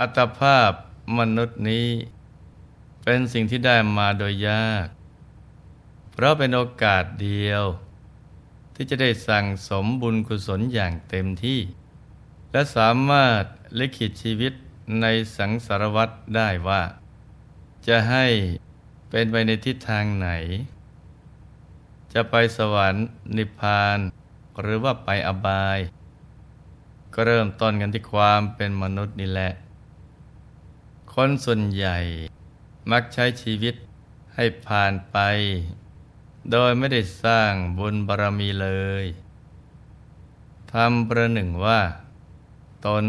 อัตภาพมนุษย์นี้ เป็นสิ่งที่ได้มาโดยยาก เพราะเป็นโอกาสเดียว ที่จะได้สั่งสมบุญกุศลอย่างเต็มที่ และสามารถลิขิตชีวิตในสังสารวัตรได้ว่า จะให้เป็นไปในทิศทางไหน จะไปสวรรค์นิพพานหรือว่าไปอบาย ก็เริ่มต้นกันที่ความเป็นมนุษย์นี่แหละ คนส่วนใหญ่มักใช้ชีวิตให้ผ่านไป โดยไม่ได้สร้างบุญบารมีเลยทำประหนึ่งว่า ตน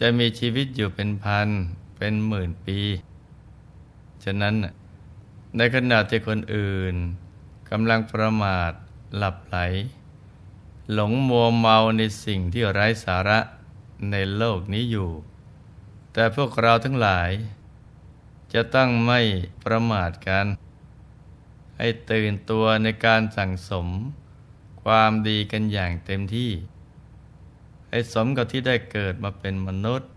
จะมีชีวิตอยู่เป็นพันเป็นหมื่นปี ฉะนั้นในขณะที่คนอื่นกำลังประมาทหลับไหล หลงมัวเมาในสิ่งที่ไร้สาระในโลกนี้อยู่ แต่พวกเราทั้งหลาย จะตั้งไม่ประมาทกัน ให้ตื่นตัวในการสั่งสม ความดีกันอย่างเต็มที่ ให้สมกับที่ได้เกิดมาเป็นมนุษย์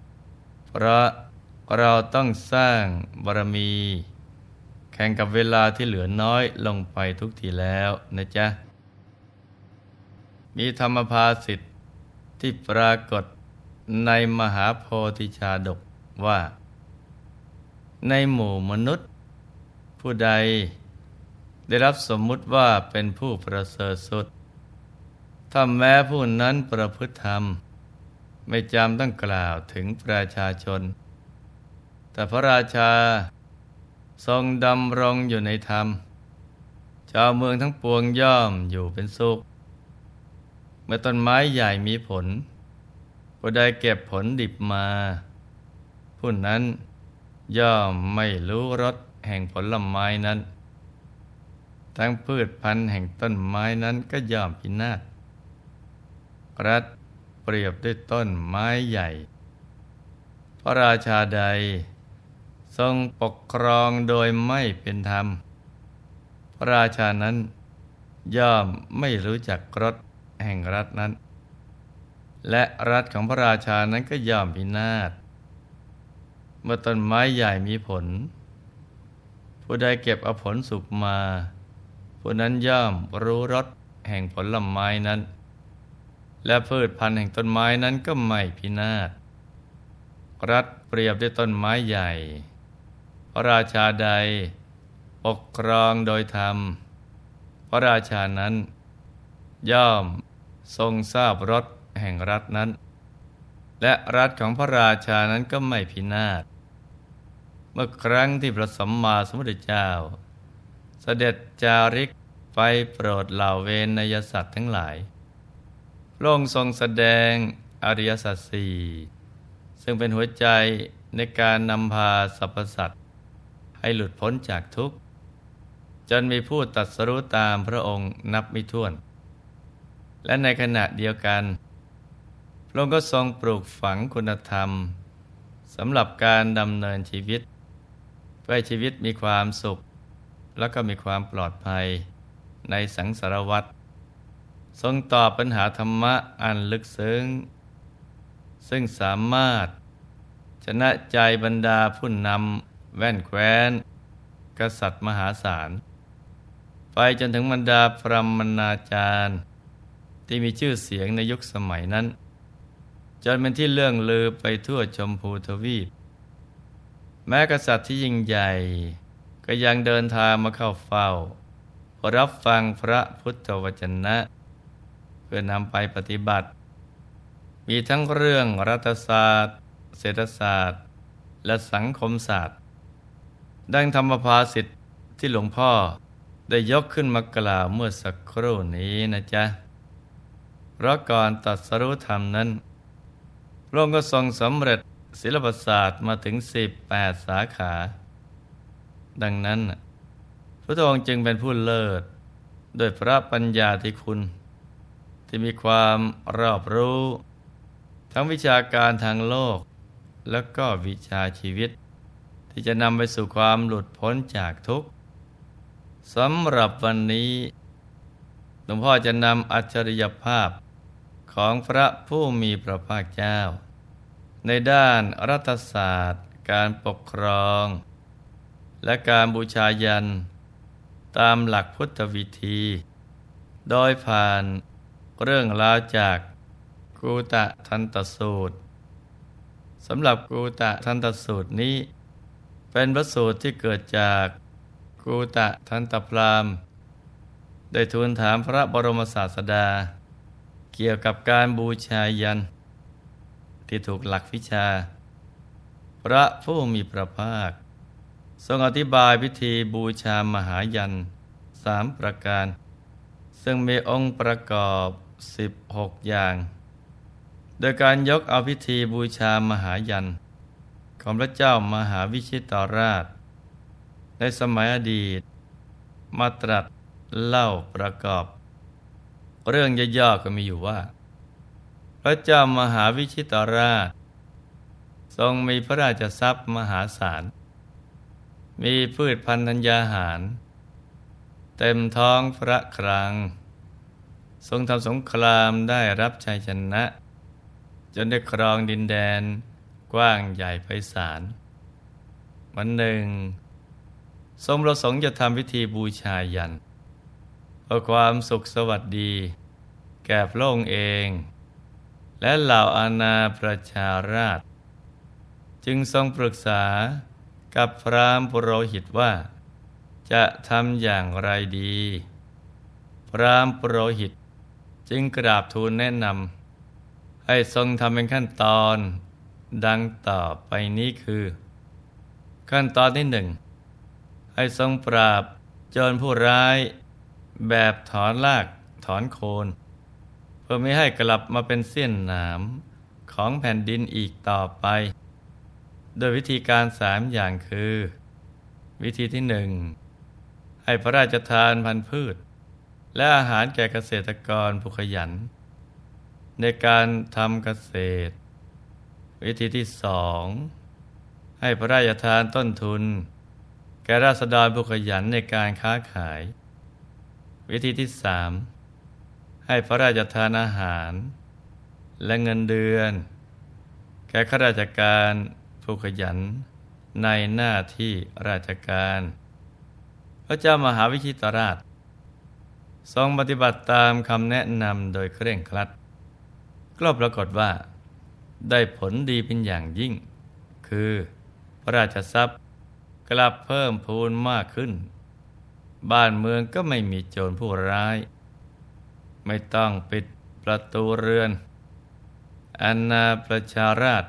เพราะเราต้องสร้างบารมี แข่งกับเวลาที่เหลือน้อยลงไปทุกทีแล้วนะจ๊ะ มีธรรมภาสิทธิ์ที่ปรากฏในมหาโพธิชาดก ว่า ในหมู่มนุษย์ ผู้ใดได้รับสมมุติว่าเป็นผู้ประเสริฐสุด ถ้าแม้ผู้นั้นประพฤติธรรม ไม่จำต้องกล่าวถึงประชาชน แต่พระราชาทรงดำรงอยู่ในธรรม ชาวเมืองทั้งปวงย่อมอยู่เป็นสุข เมื่อต้นไม้ใหญ่มีผลผู้ใดเก็บผลดิบมา ผู้นั้นย่อมไม่รู้รสแห่งผลไม้นั้น ทั้งพืชพันธุ์แห่งต้นไม้นั้นก็ย่อมพินาศรัฐเปรียบด้วยต้นไม้ใหญ่ พระราชาใด ทรงปกครองโดยไม่เป็นธรรม พระราชานั้น ย่อมไม่รู้จักรสแห่งรัฐนั้น และรัฐของพระราชานั้นก็ย่อมพินาศ เมื่อต้นไม้ใหญ่มีผล ผู้ใดเก็บเอาผลสุกมา ผู้นั้นย่อมรู้รสแห่งผลลไม้นั้น และพืชพันธุ์แห่งต้นไม้นั้นก็ไม่พินาศรัฐเปรียบด้วยต้นไม้ใหญ่ พระราชาใด ปกครองโดยธรรม พระราชานั้น ย่อมทรงทราบรสแห่งรัฐนั้น และรัฐของพระราชานั้นก็ไม่พินาศ เมื่อครั้งที่พระสัมมาสัมพุทธเจ้า เสด็จจาริกไปโปรดเหล่าเวนยสัตว์ทั้งหลายพระองค์ทรงแสดงอริยสัจสี่ซึ่งเป็นหัวใจในการนำพาสรรพสัตว์ให้หลุดพ้นจากทุกข์ จนมีผู้ตัดสรู้ตามพระองค์นับไม่ถ้วน และในขณะเดียวกัน พระองค์ก็ทรงปลูกฝังคุณธรรมสำหรับการดำเนินชีวิต ให้ชีวิตมีความสุข แล้วก็มีความปลอดภัยในสังสารวัฏทรงตอบปัญหาธรรมะอันลึกซึ้ง ซึ่งสามารถชนะใจบรรดาผู้นำแว่นแคว้น กษัตริย์มหาศาล ไปจนถึงบรรดาพรหมนาจารย์ ที่มีชื่อเสียงในยุคสมัยนั้น จนเป็นที่เลื่องลือไปทั่วชมพูทวีป แม้กษัตริย์ที่ยิ่งใหญ่ ก็ยังเดินทางมาเข้าเฝ้า รับฟังพระพุทธวจนะ เพื่อนำไปปฏิบัติ มีทั้งเรื่องรัฐศาสตร์ เศรษฐศาสตร์ และสังคมศาสตร์ ดังธรรมภาสิทธิ์ที่หลวงพ่อได้ยกขึ้นมากล่าวเมื่อสักครู่นี้นะจ๊ะ เพราะก่อนตัดสรุธรรมนั้นพระองค์ก็ทรงสำเร็จ ศิลปศาสตร์มาถึง 18 สาขา ดังนั้นพระองค์จึงเป็นผู้เลิศโดยพระปัญญาที่คุณ ที่มีความรอบรู้ ทั้งวิชาการทางโลก และก็วิชาชีวิต ที่จะนำไปสู่ความหลุดพ้นจากทุกข์สำหรับวันนี้หลวงพ่อจะนำอัจฉริยภาพของพระผู้มีพระภาคเจ้า ในด้านรัฐศาสตร์ การปกครอง และการบูชายัน ตามหลักพุทธวิธี โดยผ่านเรื่องราวจากกูตะทันตสูตรสำหรับกูตะทันตสูตรนี้ เป็นพระสูตรที่เกิดจากกูตะทันตพรามได้ทูลถามพระบรมศาสดา เกี่ยวกับการบูชายัน ที่ถูกหลักวิชา พระผู้มีพระภาค ทรงอธิบายพิธีบูชามหายันสามประการ ซึ่งมีองค์ประกอบ 16 อย่าง โดยการยกเอาพิธีบูชามหายัน ของพระเจ้ามหาวิชิตราช ในสมัยอดีต มาตรัสเล่าประกอบ เรื่องย่อๆก็มีอยู่ว่า ระเจ้ามหาวิชิตราช ทรงมีพระราชทรัพย์มหาศาล มีพืชพันธัญญาหาร เต็มท้องพระครัง ทรงทำสงครามได้รับชัยชนะ จนได้ครองดินแดนกว้างใหญ่ไพศาล วันหนึ่ง ทรงประสงค์จะทำพิธีบูชายันเพื่อความสุขสวัสดี แก่พระองค์เอง และเหล่าอาณาประชาราช จึงทรงปรึกษากับพรามปุโรหิตว่า จะทำอย่างไรดี พรามปุโรหิต จึงกราบทูลแนะนำให้ทรงทำเป็นขั้นตอนดังต่อไปนี้คือ ขั้นตอนที่หนึ่งให้ทรงปราบโจรผู้ร้าย แบบถอนลากถอนโคน พื่อไม่ให้กลับมาเป็นเสี้ยนหนามของแผ่นดินอีกต่อไป โดยวิธีการสามอย่างคือ วิธีที่หนึ่งให้พระราชทานพันธุ์พืช และอาหารแก่เกษตรกรผู้ขยัน ในการทำเกษตร วิธีที่สองให้พระราชทานต้นทุน แก่ราษฎรผู้ขยันในการค้าขาย วิธีที่สาม ให้พระราชทานอาหาร และเงินเดือน แก่ข้าราชการผู้ขยันในหน้าที่ราชการ พระเจ้ามหาวิชิตราช ทรงปฏิบัติตามคำแนะนำโดยเคร่งครัดก็ปรากฏว่า ได้ผลดีเป็นอย่างยิ่ง คือพระราชทรัพย์กลับเพิ่มพูนมากขึ้น บ้านเมืองก็ไม่มีโจรผู้ร้าย ไม่ต้องปิดประตูเรือนอนนาประชาราช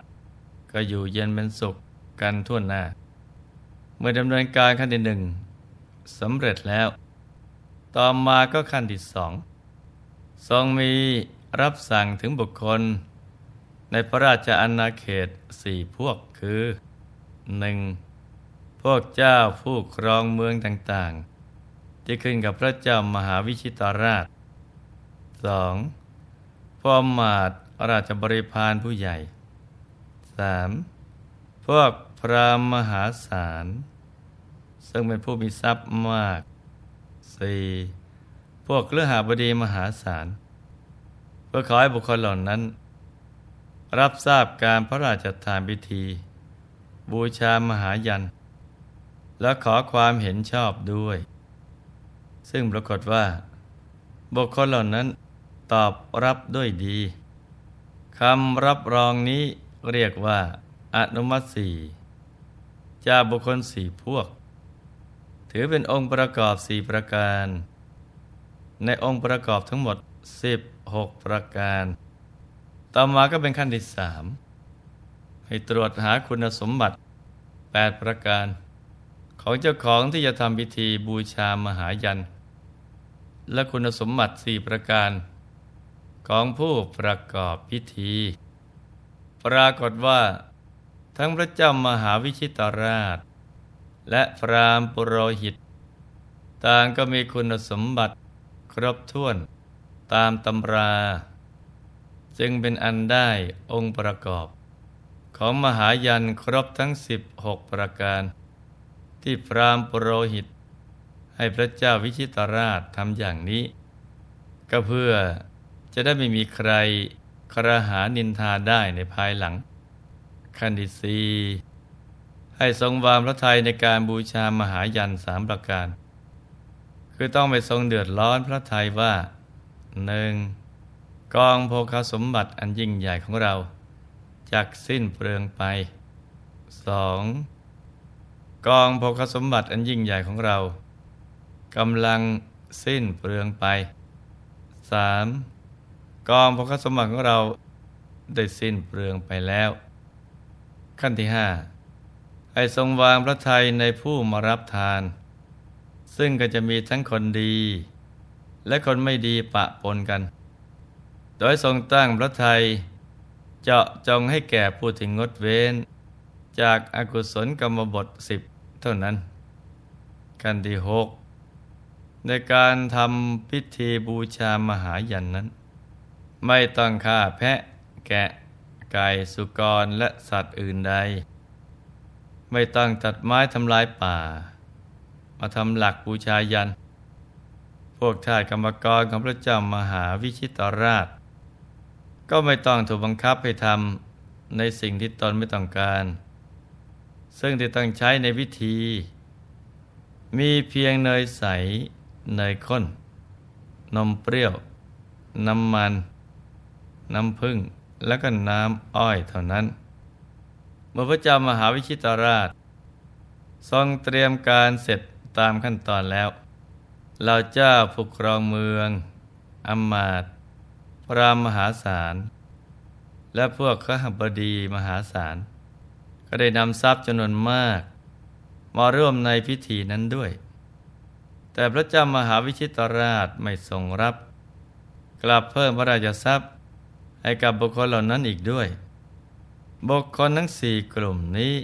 ก็อยู่เย็นเป็นสุขกันทั่วหน้า เมื่อดำเนินการขั้นที่หนึ่งสำเร็จแล้ว ต่อมาก็ขั้นที่สองทรงมีรับสั่งถึงบุคคล ในพระราชอาณาเขตสี่พวกคือหนึ่งพวกเจ้าผู้ครองเมืองต่างๆ ที่ขึ้นกับพระเจ้ามหาวิชิตราช องพ่อมาดราชบริพารผู้ใหญ่สามพวกพระมหาศาล ซึ่งเป็นผู้มีทรัพย์มากสี่พวกเลือหาบดีมหาศาล เพื่อขอให้บุคคลเหล่านั้น รับทราบการพระราชทานพิธี บูชามหายัน และขอความเห็นชอบด้วย ซึ่งปรากฏว่า บุคคลเหล่านั้น ตอบรับด้วยดีคำรับรองนี้เรียกว่า อนุมัติสี่จากบุคคลสี่พวก ถือเป็นองค์ประกอบสี่ประการ ในองค์ประกอบทั้งหมด 16 ประการ ต่อมาก็เป็นขั้นที่สามให้ตรวจหาคุณสมบัติ 8 ประการ ของเจ้าของที่จะทำพิธีบูชามหายัน และคุณสมบัติสี่ประการ ของผู้ประกอบพิธี ปรากฏว่า ทั้งพระเจ้ามหาวิชิตราช และพรามปุโรหิต ต่างก็มีคุณสมบัติครบถ้วนตามตำรา จึงเป็นอันได้องค์ประกอบ ของมหายันครบทั้ง 16 ประการ ที่พรามปุโรหิต ให้พระเจ้าวิชิตราชทำอย่างนี้ ก็เพื่อ จะได้ไม่มีใครครหานินทาได้ในภายหลังคันดิสีให้ทรงวางพระทัยในการบูชามหายันสามประการ คือต้องไปทรงเดือดร้อนพระทัยว่าหนึ่งกองโภคสมบัติอันยิ่งใหญ่ของเราจากสิ้นเปลืองไปสองกองโภคสมบัติอันยิ่งใหญ่ของเรากำลังสิ้นเปลืองไปสาม กองโภคสมบัติของเราได้สิ้นเปลืองไปแล้ว ขั้นที่ห้าให้ทรงวางพระทัยในผู้มารับทาน ซึ่งก็จะมีทั้งคนดี และคนไม่ดีปะปนกัน โดยทรงตั้งพระไทยเจาะจงให้แก่ผู้ที่งดเว้น จากอากุศลกรรมบทสิบเท่านั้นกันที่หกในการทำพิธีบูชามหายันนั้น ไม่ต้องฆ่าแพะ แกะ ไก่สุกรและสัตว์อื่นใด ไม่ต้องตัดไม้ทำลายป่า มาทำหลักบูชายัน พวกทาสกรรมกรของพระเจ้ามหาวิชิตราช ก็ไม่ต้องถูกบังคับให้ทำในสิ่งที่ตนไม่ต้องการ ซึ่งที่ต้องใช้ในวิธี มีเพียงเนยใส เนยข้น นมเปรี้ยว น้ำมัน น้ำผึ้งและก็น้ำอ้อยเท่านั้นเมื่อพระเจ้ามหาวิชิตราช ทรงเตรียมการเสร็จตามขั้นตอนแล้ว เราเจ้าผู้ครองเมืองอมมาตพรามมหาศาล และพวกขหบดีมหาศาล ก็ได้นำทรัพย์จำนวนมาก มาร่วมในพิธีนั้นด้วย แต่พระเจ้ามหาวิชิตราชไม่ทรงรับ กลับเพิ่มพระราชทรัพย์ ให้กับบุคคลเหล่านั้นอีกด้วย บุคคลทั้งสี่กลุ่มนี้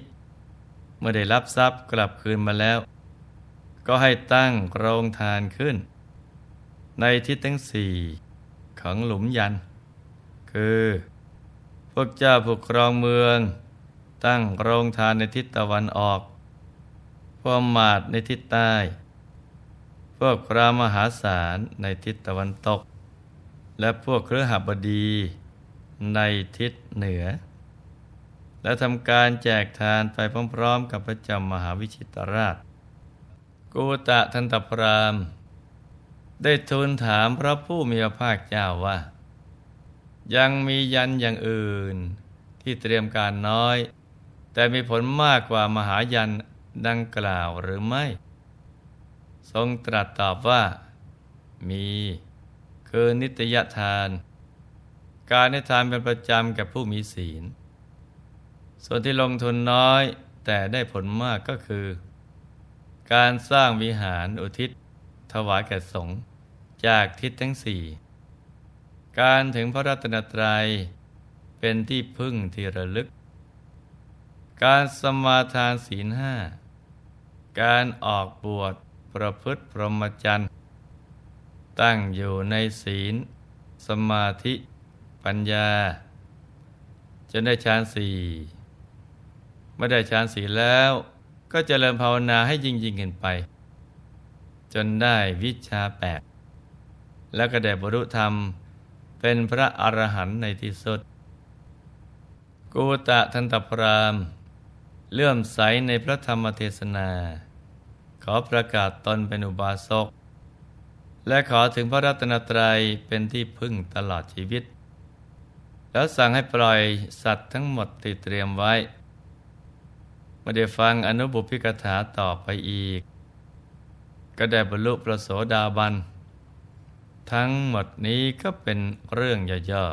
เมื่อได้รับทรัพย์กลับคืนมาแล้ว ก็ให้ตั้งโรงทานขึ้น ในทิศทั้งสี่ของหลุมยัน คือ พวกเจ้าผูกครองเมือง ตั้งโรงทานในทิศตะวันออกพวกมาดในทิศใต้ พวกพระมหาศาลในทิศตะวันตก และพวกเครือหบดี ในทิศเหนือ และทำการแจกทานไปพร้อมๆ กับพระจ้ามหาวิชิตราช กูตะทันตพราม ได้ทูลถามพระผู้มีพระภาคเจ้าว่า ยังมียันอย่างอื่น ที่เตรียมการน้อย แต่มีผลมากกว่ามหายันดังกล่าวหรือไม่ ทรงตรัสตอบว่า มี คือนิตยทาน การให้ทานเป็นประจำแก่ผู้มีศีล ส่วนที่ลงทุนน้อยแต่ได้ผลมากก็คือ การสร้างวิหารอุทิศ ถวายแก่สงฆ์จากทิศทั้งสี่ การถึงพระรัตนตรัยเป็นที่พึ่งที่ระลึก การสมาทานศีลห้า การออกบวชประพฤติพรหมจรรย์ ตั้งอยู่ในศีล สมาธิ ปัญญา จนได้ฌานสี่เมื่อได้ฌานสี่แล้วก็เจริญภาวนาให้ยิ่งยิ่งขึ้นไป จนได้วิชาแปดแล้วก็ได้บรรลุธรรมเป็นพระอรหันต์ในที่สุด กูตะทันตพรามเลื่อมใสในพระธรรมเทศนา ขอประกาศตนเป็นอุบาสก และขอถึงพระรัตนตรัยเป็นที่พึ่งตลอดชีวิต แล้วสั่งให้ปล่อยสัตว์ทั้งหมดที่เตรียมไว้ไม่ได้ฟังอนุบุพิกถาต่อไปอีก ก็ได้บรรลุพระโสดาบัน ทั้งหมดนี้ก็เป็นเรื่องย่อ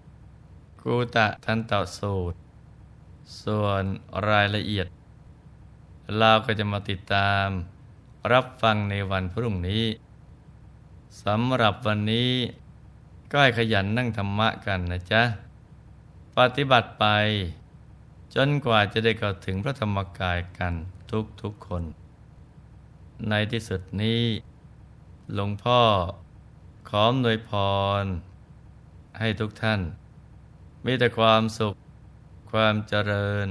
ๆกูตะทันตสูตร ส่วนรายละเอียด เราก็จะมาติดตามรับฟังในวันพรุ่งนี้สำหรับวันนี้ ก็ให้ขยันนั่งธรรมะกันนะจ๊ะ ปฏิบัติไป จนกว่าจะได้เข้าถึงพระธรรมกายกันทุกทุกคน ในที่สุดนี้หลวงพ่อขอมนวยพร ให้ทุกท่าน มีแต่ความสุข ความเจริญ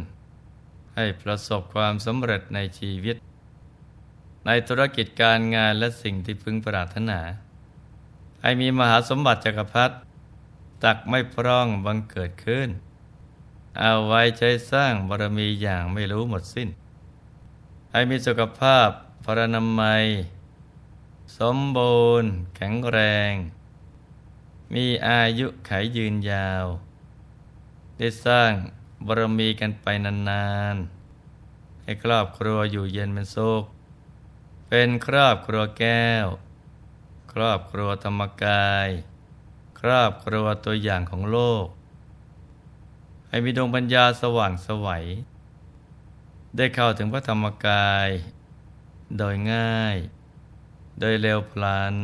ให้ประสบความสำเร็จในชีวิต ในธุรกิจการงานและสิ่งที่พึงปรารถนา ให้มีมหาสมบัติจักรพรรดิตักไม่พร่องบังเกิดขึ้น เอาไว้ใช้สร้างบารมีอย่างไม่รู้หมดสิ้นให้มีสุขภาพพรนามัย สมบูรณ์ แข็งแรง มีอายุไขยืนยาว ได้สร้างบารมีกันไปนานๆ ให้ครอบครัวอยู่เย็นเป็นสุขเป็นครอบครัวแก้ว ครอบครัวธรรมกาย ครอบครัวตัวอย่างของโลก ให้มีดวงปัญญาสว่างสวัย ได้เข้าถึงพระธรรมกาย โดยง่าย โดยเร็วพลัน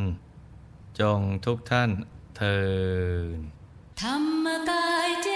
จงทุกท่านเทินธรรมกายเจ